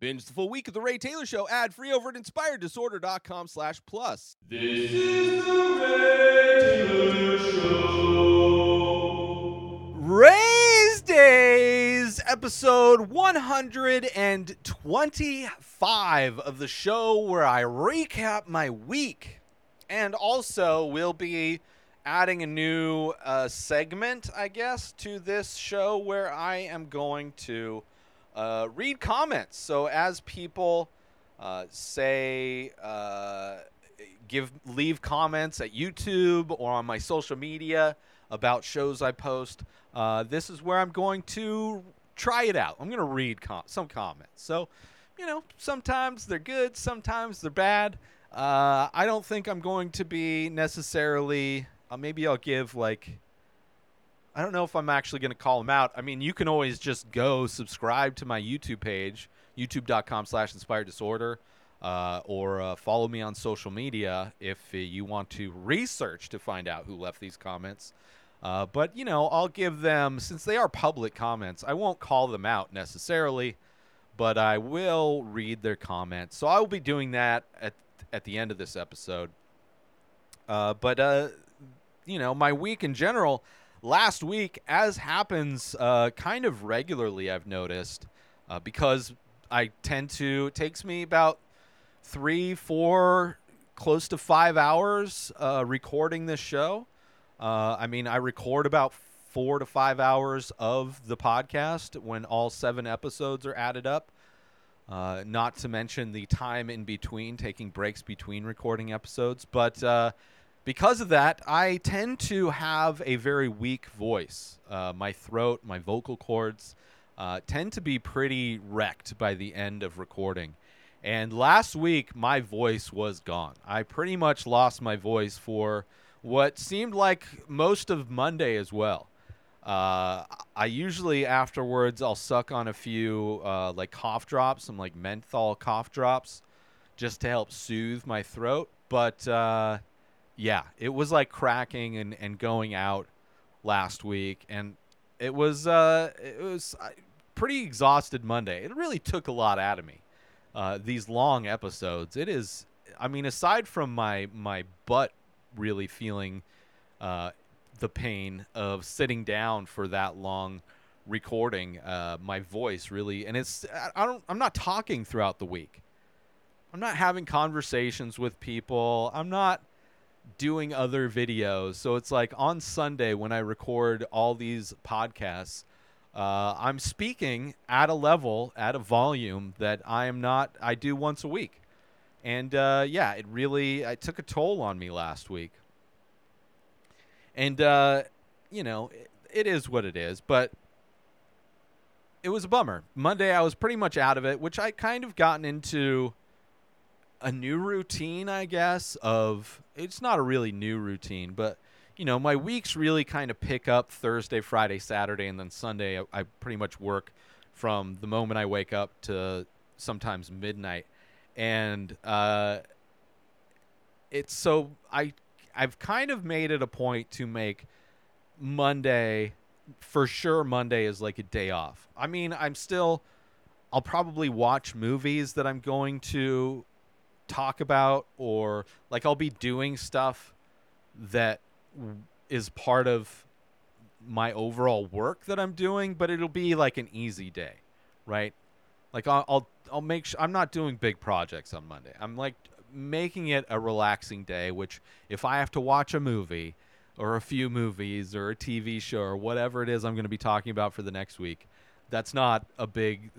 Binge the full week of The Ray Taylor Show ad free over at inspireddisorder.com slash plus. This is the Ray Taylor Show. Rayz Dayz, episode 125 of the show where I recap my week. And also, we'll be adding a new uh, segment, I guess, to this show where I am going to uh, read comments. So as people uh, say, uh, give leave comments at YouTube or on my social media about shows I post, uh, this is where I'm going to try it out. I'm going to read com- some comments. So, you know, sometimes they're good, sometimes they're bad. Uh, I don't think I'm going to be necessarily. Uh, maybe I'll give like I don't know if I'm actually going to call them out. I mean, you can always just go subscribe to my YouTube page, youtube.com slash inspired disorder, uh, or uh, follow me on social media if uh, you want to research to find out who left these comments. Uh, but, you know, I'll give them, since they are public comments, I won't call them out necessarily, but I will read their comments. So I will be doing that at, at the end of this episode. Uh, but, uh, you know, my week in general last week, as happens uh, kind of regularly, I've noticed, uh, because I tend to, it takes me about three, four, close to five hours uh, recording this show. Uh, I mean, I record about four to five hours of the podcast when all seven episodes are added up. Uh, not to mention the time in between, taking breaks between recording episodes. But uh, because of that, I tend to have a very weak voice. Uh, my throat, my vocal cords uh, tend to be pretty wrecked by the end of recording. And last week, my voice was gone. I pretty much lost my voice for what seemed like most of Monday as well. Uh, I usually afterwards I'll suck on a few uh, like cough drops, some like menthol cough drops, just to help soothe my throat. But uh, yeah, it was like cracking and, and going out last week, and it was uh, it was uh, pretty exhausted Monday. It really took a lot out of me. Uh, these long episodes, it is. I mean, aside from my my butt really feeling uh, the pain of sitting down for that long recording, uh, my voice really, and it's I don't I'm not talking throughout the week. I'm not having conversations with people. I'm not doing other videos. So it's like on Sunday when I record all these podcasts, uh, I'm speaking at a level, at a volume that I am not, I do once a week. And uh, yeah, it really, it took a toll on me last week. And, uh, you know, it, it is what it is, but it was a bummer. Monday, I was pretty much out of it, which I kind of gotten into a new routine, I guess, of it's not a really new routine, but you know, my weeks really kind of pick up Thursday, Friday, Saturday, and then Sunday. I, I pretty much work from the moment I wake up to sometimes midnight, and uh, it's so I I've kind of made it a point to make Monday for sure. Monday is like a day off. I mean, I'm still. I'll probably watch movies that I'm going to talk about or like I'll be doing stuff that is part of my overall work that I'm doing, but it'll be like an easy day, right? Like I'll I'll, make sure I'm not doing big projects on Monday. I'm like making it a relaxing day, which if I have to watch a movie or a few movies or a TV show or whatever it is I'm going to be talking about for the next week, that's not a big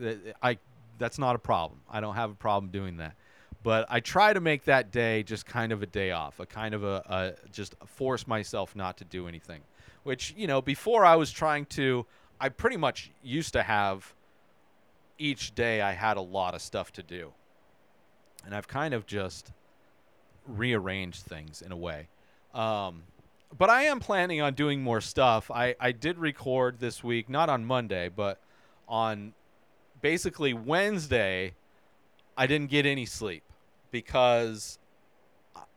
I that's not a problem. I don't have a problem doing that but I try to make that day just kind of a day off, a kind of a, a, just force myself not to do anything. Which you know, before I was trying to, I pretty much used to have each day I had a lot of stuff to do, and I've kind of just rearranged things in a way. Um, but I am planning on doing more stuff. I, I did record this week, not on Monday, but on basically Wednesday. I didn't get any sleep because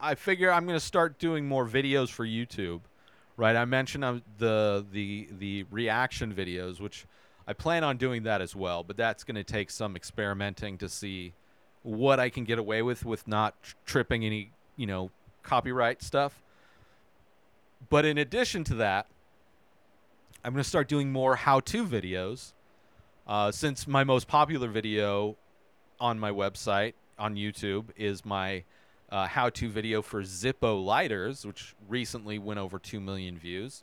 I figure I'm going to start doing more videos for YouTube. Right, I mentioned uh, the the the reaction videos, which I plan on doing that as well, but that's going to take some experimenting to see what I can get away with with not tr- tripping any, you know, copyright stuff. But in addition to that, I'm going to start doing more how-to videos. Uh, since my most popular video on my website on YouTube is my uh, how-to video for Zippo lighters, which recently went over two million views.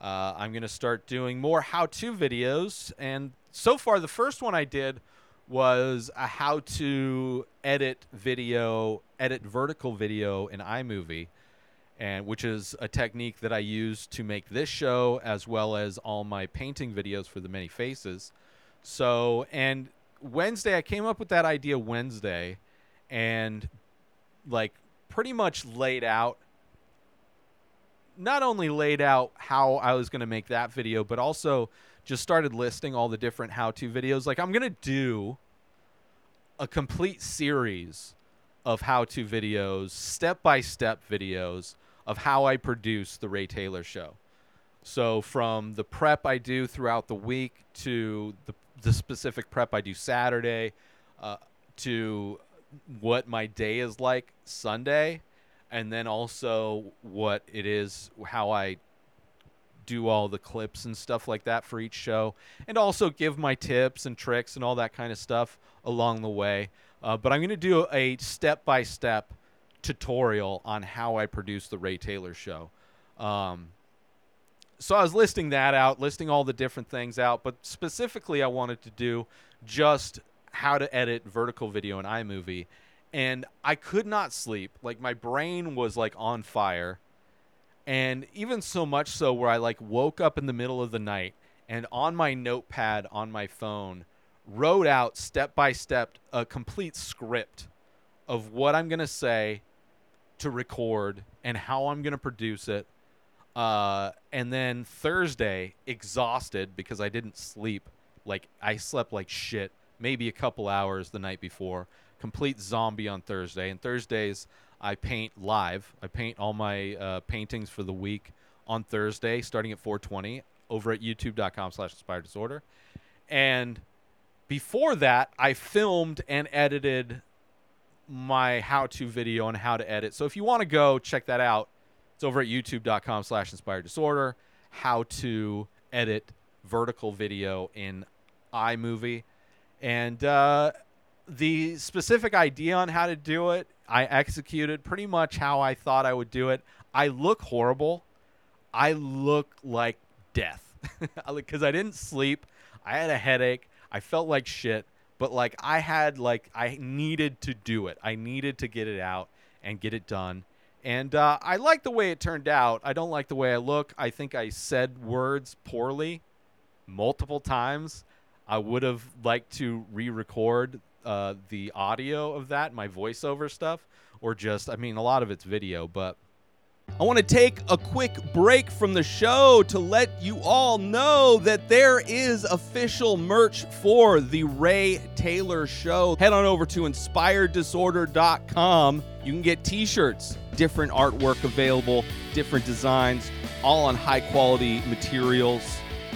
Uh, I'm going to start doing more how-to videos, and so far the first one I did was a how-to edit video, edit vertical video in iMovie, and which is a technique that I use to make this show as well as all my painting videos for the many faces. So, and Wednesday I came up with that idea Wednesday, and like pretty much laid out not only laid out how I was going to make that video, but also just started listing all the different how to videos. Like, I'm going to do a complete series of how to videos, step by step videos of how I produce the Ray Taylor show. So, from the prep I do throughout the week to the, the specific prep I do Saturday uh, to what my day is like Sunday and then also what it is how I do all the clips and stuff like that for each show, and also give my tips and tricks and all that kind of stuff along the way. Uh, but I'm going to do a step by step tutorial on how I produce the Ray Taylor show. Um, so I was listing that out, listing all the different things out, but specifically I wanted to do just how to edit vertical video in iMovie and I could not sleep. Like my brain was like on fire. And even so much so where I like woke up in the middle of the night and on my notepad on my phone wrote out step by step a complete script of what I'm going to say to record and how I'm going to produce it. Uh, and then Thursday, exhausted because I didn't sleep. Like I slept like shit, maybe a couple hours the night before complete zombie on Thursday. And Thursdays, I paint live. I paint all my uh, paintings for the week on Thursday, starting at 420 over at youtube.com slash inspired disorder. And before that, I filmed and edited my how-to video on how to edit. So if you want to go check that out, it's over at youtube.com slash inspired disorder, how to edit vertical video in iMovie. And uh, the specific idea on how to do it, I executed pretty much how I thought I would do it. I look horrible. I look like death because I didn't sleep. I had a headache. I felt like shit, but like I had like I needed to do it. I needed to get it out and get it done. And uh, I like the way it turned out. I don't like the way I look. I think I said words poorly multiple times. I would have liked to re-record uh, the audio of that, my voiceover stuff, or just, I mean, a lot of it's video, but. I want to take a quick break from the show to let you all know that there is official merch for the Ray Taylor Show. Head on over to inspireddisorder.com. You can get t shirts, different artwork available, different designs, all on high quality materials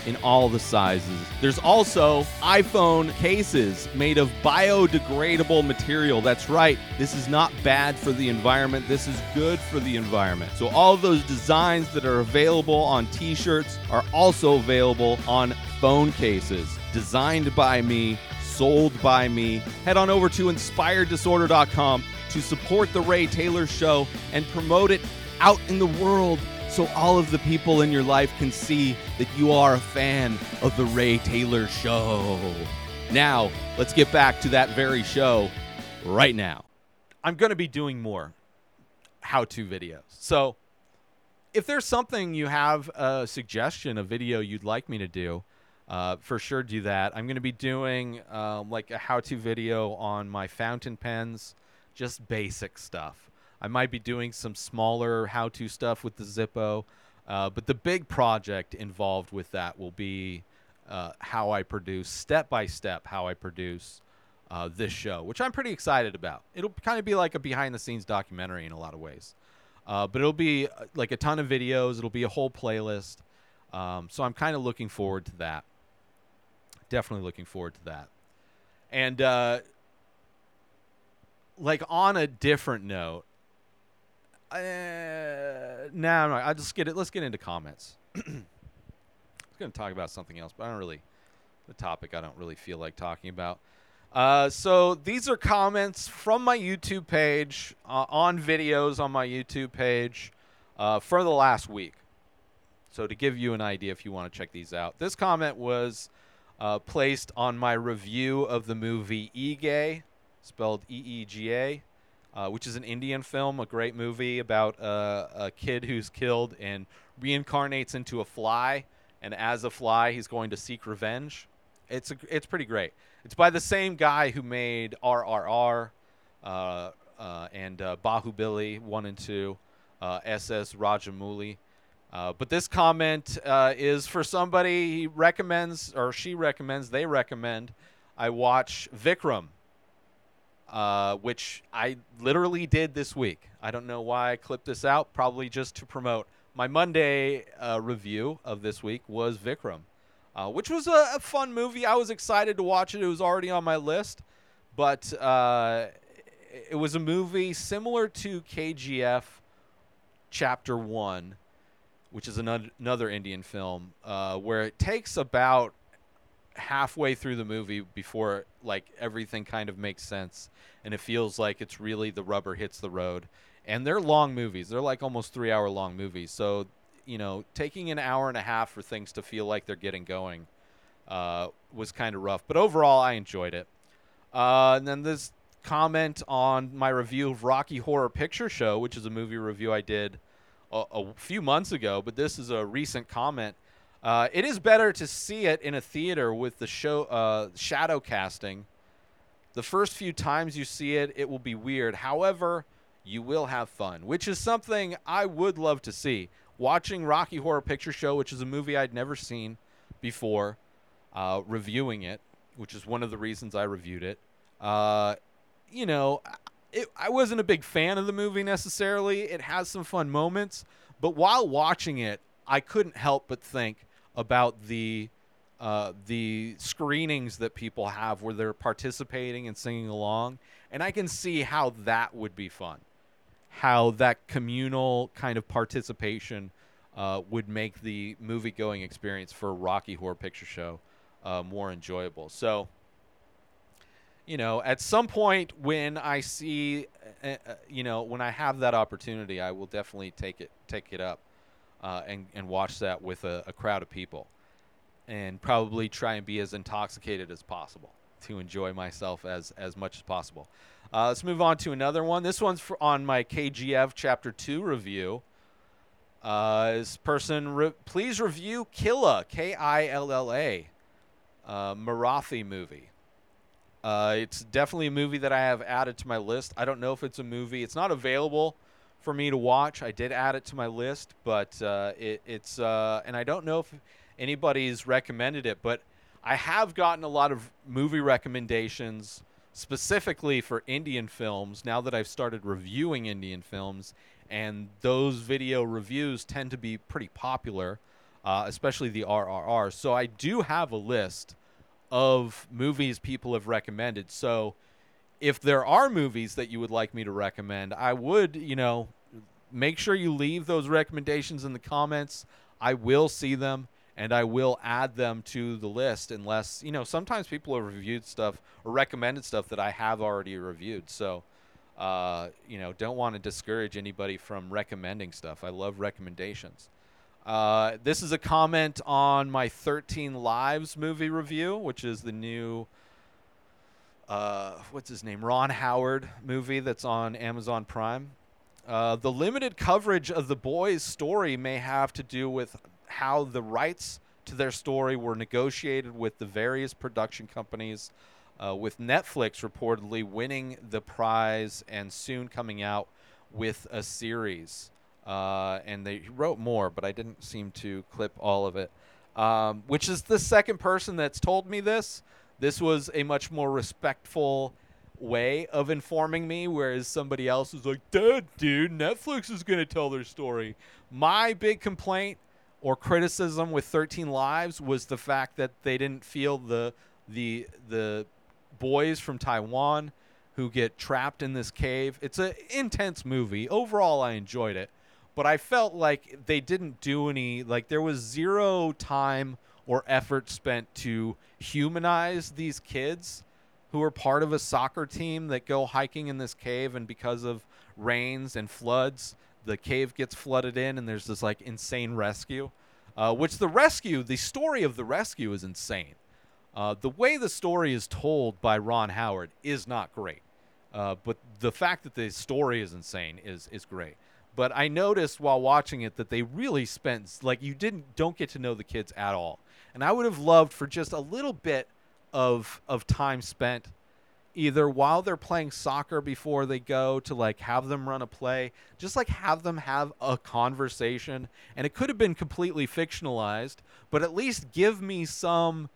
in all the sizes. There's also iPhone cases made of biodegradable material. That's right, this is not bad for the environment, this is good for the environment. So, all those designs that are available on t shirts are also available on phone cases. Designed by me, sold by me. Head on over to inspireddisorder.com to support The Ray Taylor Show and promote it out in the world so all of the people in your life can see that you are a fan of the Ray Taylor Show. Now, let's get back to that very show right now. I'm going to be doing more how to videos. So, if there's something you have a suggestion, a video you'd like me to do, uh, for sure do that. I'm going to be doing um, like a how to video on my fountain pens, just basic stuff. I might be doing some smaller how to stuff with the Zippo. Uh, but the big project involved with that will be uh, how I produce, step by step, how I produce uh, this show, which I'm pretty excited about. It'll kind of be like a behind the scenes documentary in a lot of ways. Uh, but it'll be uh, like a ton of videos, it'll be a whole playlist. Um, so I'm kind of looking forward to that. definitely looking forward to that. And uh, like on a different note, uh, nah. I'll just get it. Let's get into comments. I was going to talk about something else, but I don't really. The topic I don't really feel like talking about. Uh, so these are comments from my YouTube page uh, on videos on my YouTube page uh, for the last week. So to give you an idea, if you want to check these out, this comment was uh, placed on my review of the movie Eega, spelled E-E-G-A, uh, which is an Indian film, a great movie about uh, a kid who's killed and reincarnates into a fly, and as a fly, he's going to seek revenge. It's a, it's pretty great. It's by the same guy who made RRR uh, uh, and uh, Bahubali one and two, uh, SS Rajamouli. Uh, but this comment uh, is for somebody he recommends or she recommends they recommend I watch Vikram, uh, which I literally did this week. I don't know why I clipped this out. Probably just to promote my Monday uh, review of this week was Vikram, uh, which was a, a fun movie. I was excited to watch it. It was already on my list, but uh, it was a movie similar to KGF Chapter One which is another, another Indian film, uh, where it takes about halfway through the movie before like everything kind of makes sense, and it feels like it's really the rubber hits the road. And they're long movies; they're like almost three-hour long movies. So, you know, taking an hour and a half for things to feel like they're getting going uh, was kind of rough. But overall, I enjoyed it. Uh, and then this comment on my review of Rocky Horror Picture Show, which is a movie review I did a, a few months ago, but this is a recent comment. Uh, it is better to see it in a theater with the show uh, shadow casting. The first few times you see it, it will be weird. However, you will have fun, which is something I would love to see. Watching Rocky Horror Picture Show, which is a movie I'd never seen before, uh, reviewing it, which is one of the reasons I reviewed it. Uh, you know, it, I wasn't a big fan of the movie necessarily. It has some fun moments, but while watching it, I couldn't help but think about the uh, the screenings that people have where they're participating and singing along, and I can see how that would be fun. How that communal kind of participation uh, would make the movie going experience for Rocky Horror Picture Show uh, more enjoyable. So you know, at some point when I see, uh, uh, you know, when I have that opportunity, I will definitely take it take it up uh, and and watch that with a, a, crowd of people, and probably try and be as intoxicated as possible to enjoy myself as as much as possible. Uh, let's move on to another one. This one's on my KGF Chapter Two review. Uh, this person, re- please review Killa, K I L L A, uh, Marathi movie. Uh, it's definitely a movie that I have added to my list. I don't know if it's a movie. It's not available for me to watch. I did add it to my list, but uh, it, it's uh, and I don't know if anybody's recommended it, but I have gotten a lot of movie recommendations specifically for Indian films now that I've started reviewing Indian films, and those video reviews tend to be pretty popular, uh, especially the RRR. So I do have a list of movies people have recommended. So if there are movies that you would like me to recommend, I would, you know, make sure you leave those recommendations in the comments. I will see them and I will add them to the list unless, you know, sometimes people have reviewed stuff or recommended stuff that I have already reviewed. So, uh, you know, don't want to discourage anybody from recommending stuff. I love recommendations. Uh, this is a comment on my 13 Lives movie review, which is the new, uh, what's his name? Ron Howard movie that's on Amazon Prime. Uh, the limited coverage of the boys' story may have to do with how the rights to their story were negotiated with the various production companies, uh, with Netflix reportedly winning the prize and soon coming out with a series. Uh, and they wrote more, but I didn't seem to clip all of it. Um, which is the second person that's told me this. This was a much more respectful way of informing me, whereas somebody else was like, "Dad, dude, Netflix is going to tell their story." My big complaint or criticism with 13 Lives was the fact that they didn't feel the the the boys from Taiwan who get trapped in this cave. It's an intense movie. Overall, I enjoyed it, but I felt like they didn't do any like there was zero time or effort spent to humanize these kids who are part of a soccer team that go hiking in this cave and because of rains and floods the cave gets flooded in and there's this like insane rescue uh, which the rescue the story of the rescue is insane. Uh, the way the story is told by ron howard is not great uh, but the fact that the story is insane is is great. But i noticed while watching it that they really spent like you didn't don't get to know the kids at all and i would have loved for just a little bit of of time spent either while they're playing soccer before they go to like have them run a play just like have them have a conversation. And it could have been completely fictionalized but at least give me some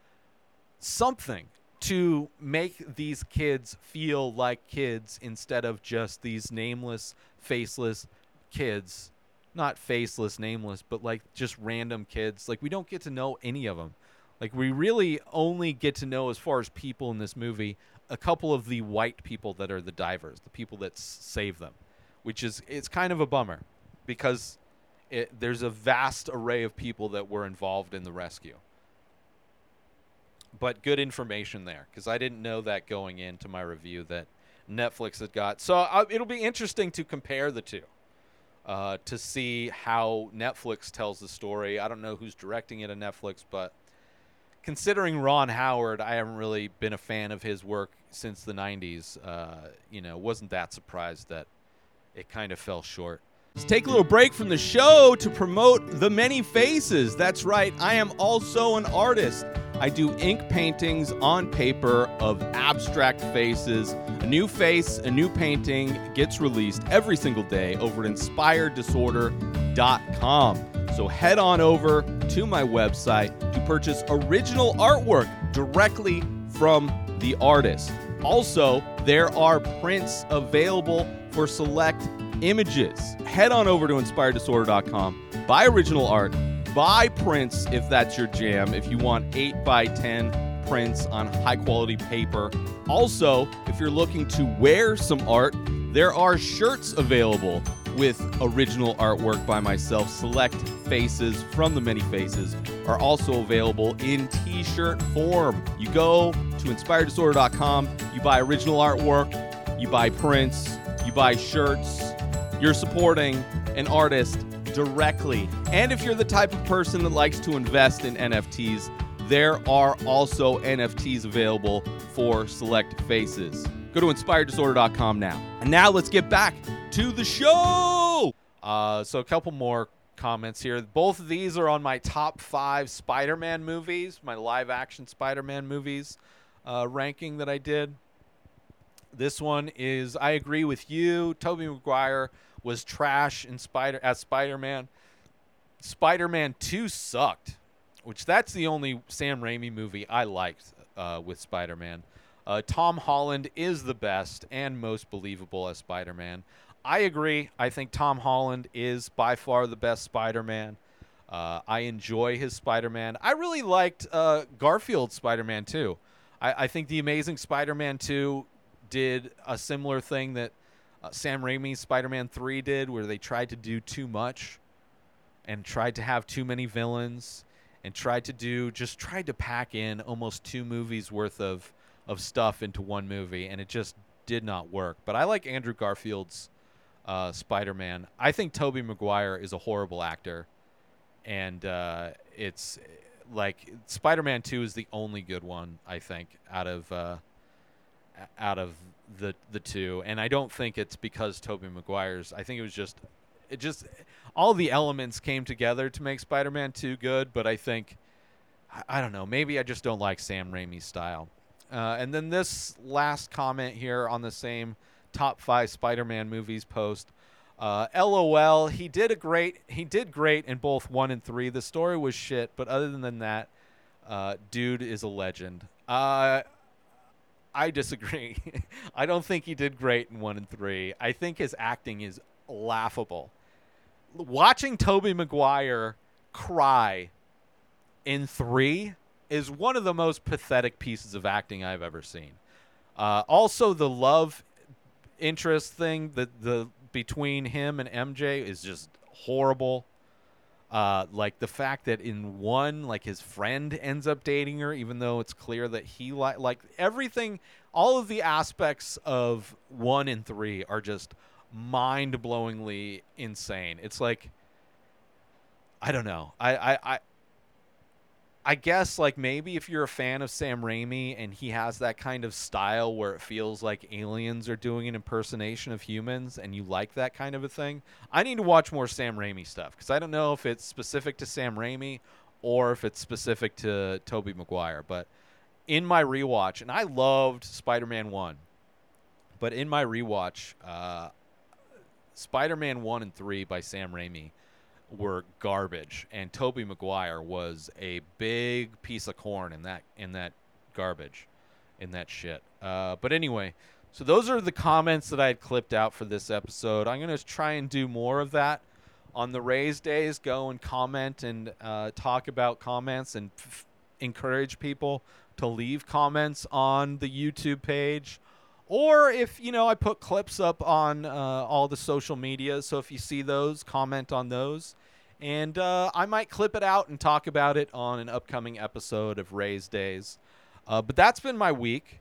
something to make these kids feel like kids instead of just these nameless faceless kids not faceless nameless but like just random kids like we don't get to know any of them like we really only get to know as far as people in this movie a couple of the white people that are the divers, the people that s- save them, which is it's kind of a bummer because it, there's a vast array of people that were involved in the rescue. But good information there because I didn't know that going into my review that Netflix had got. So uh, it'll be interesting to compare the two. Uh, to see how Netflix tells the story. I don't know who's directing it on Netflix, but considering Ron Howard, I haven't really been a fan of his work since the 90s. Uh, you know, wasn't that surprised that it kind of fell short. Let's take a little break from the show to promote The Many Faces. That's right, I am also an artist. I do ink paintings on paper of abstract faces. A new face, a new painting gets released every single day over at inspireddisorder.com. So head on over to my website to purchase original artwork directly from the artist. Also, there are prints available for select images. Head on over to inspireddisorder.com, buy original art, buy prints if that's your jam, if you want 8 by 10 prints on high quality paper. Also, if you're looking to wear some art, there are shirts available with original artwork by myself. Select faces from the many faces are also available in t shirt form. You go to inspireddisorder.com, you buy original artwork, you buy prints, you buy shirts. You're supporting an artist directly. And if you're the type of person that likes to invest in NFTs, there are also NFTs available for select faces. Go to inspireddisorder.com now. And now let's get back to the show. Uh, so, a couple more comments here. Both of these are on my top five Spider Man movies, my live action Spider Man movies uh, ranking that I did. This one is I agree with you. Tobey Maguire was trash in Spider as Spider-Man. Spider-Man 2 sucked, which that's the only Sam Raimi movie I liked uh, with Spider-Man. Uh, Tom Holland is the best and most believable as Spider-Man. I agree. I think Tom Holland is by far the best Spider-Man. Uh, I enjoy his Spider-Man. I really liked uh, Garfield's Spider-Man too. I, I think the Amazing Spider-Man 2 did a similar thing that uh, Sam Raimi's Spider-Man 3 did, where they tried to do too much and tried to have too many villains and tried to do just tried to pack in almost two movies worth of of stuff into one movie, and it just did not work. But I like Andrew Garfield's uh, Spider-Man. I think Tobey Maguire is a horrible actor, and uh, it's like Spider-Man Two is the only good one I think out of uh, out of the the two, and I don't think it's because Tobey Maguire's. I think it was just it just all the elements came together to make Spider-Man Two good, but I think I- don't know. Maybe I just don't like Sam Raimi's style. Uh, and then this last comment here on the same top five Spider-Man movies post. Uh, LOL. He did a great. He did great in both one and three. The story was shit, but other than that, uh, dude is a legend. Uh, I disagree. I don't think he did great in one and three. I think his acting is laughable. Watching Tobey Maguire cry in three is one of the most pathetic pieces of acting I've ever seen. Uh, also, the love interest thing that the between him and MJ is just horrible. Uh, like the fact that in one, like his friend ends up dating her, even though it's clear that he like like everything, all of the aspects of one and three are just mind-blowingly insane. It's like I don't know. I I. I I guess like maybe if you're a fan of Sam Raimi and he has that kind of style where it feels like aliens are doing an impersonation of humans and you like that kind of a thing, I need to watch more Sam Raimi stuff because I don't know if it's specific to Sam Raimi or if it's specific to Tobey Maguire. But in my rewatch, and I loved Spider-Man One, but in my rewatch, uh, Spider-Man One and Three by Sam Raimi were garbage, and Tobey Maguire was a big piece of corn in that in that garbage, in that shit. Uh, but anyway, so those are the comments that I had clipped out for this episode. I'm gonna try and do more of that on the Rayz Dayz. Go and comment and uh, talk about comments and f- encourage people to leave comments on the YouTube page. Or if you know, I put clips up on uh, all the social media. So if you see those, comment on those, and uh, I might clip it out and talk about it on an upcoming episode of Rayz Dayz. Uh, but that's been my week.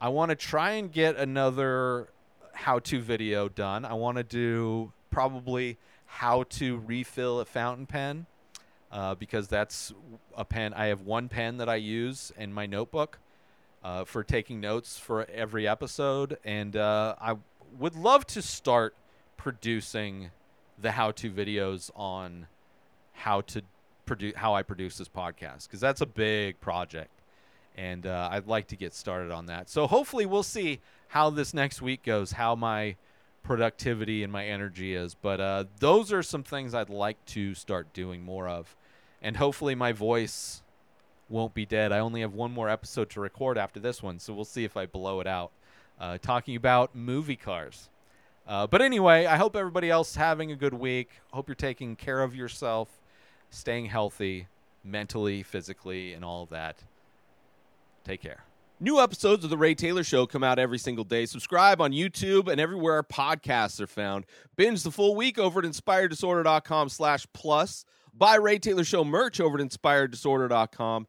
I want to try and get another how-to video done. I want to do probably how to refill a fountain pen uh, because that's a pen. I have one pen that I use in my notebook uh, for taking notes for every episode, and uh, I would love to start producing the how-to videos on how to produce how I produce this podcast because that's a big project, and uh, I'd like to get started on that. So hopefully, we'll see how this next week goes, how my productivity and my energy is. But uh, those are some things I'd like to start doing more of, and hopefully, my voice won't be dead. I only have one more episode to record after this one, so we'll see if I blow it out. Uh, talking about movie cars. Uh, but anyway, I hope everybody else is having a good week. Hope you're taking care of yourself, staying healthy, mentally, physically, and all of that. Take care. New episodes of The Ray Taylor Show come out every single day. Subscribe on YouTube and everywhere our podcasts are found. Binge the full week over at inspireddisorder.com slash plus. Buy Ray Taylor Show merch over at inspireddisorder.com.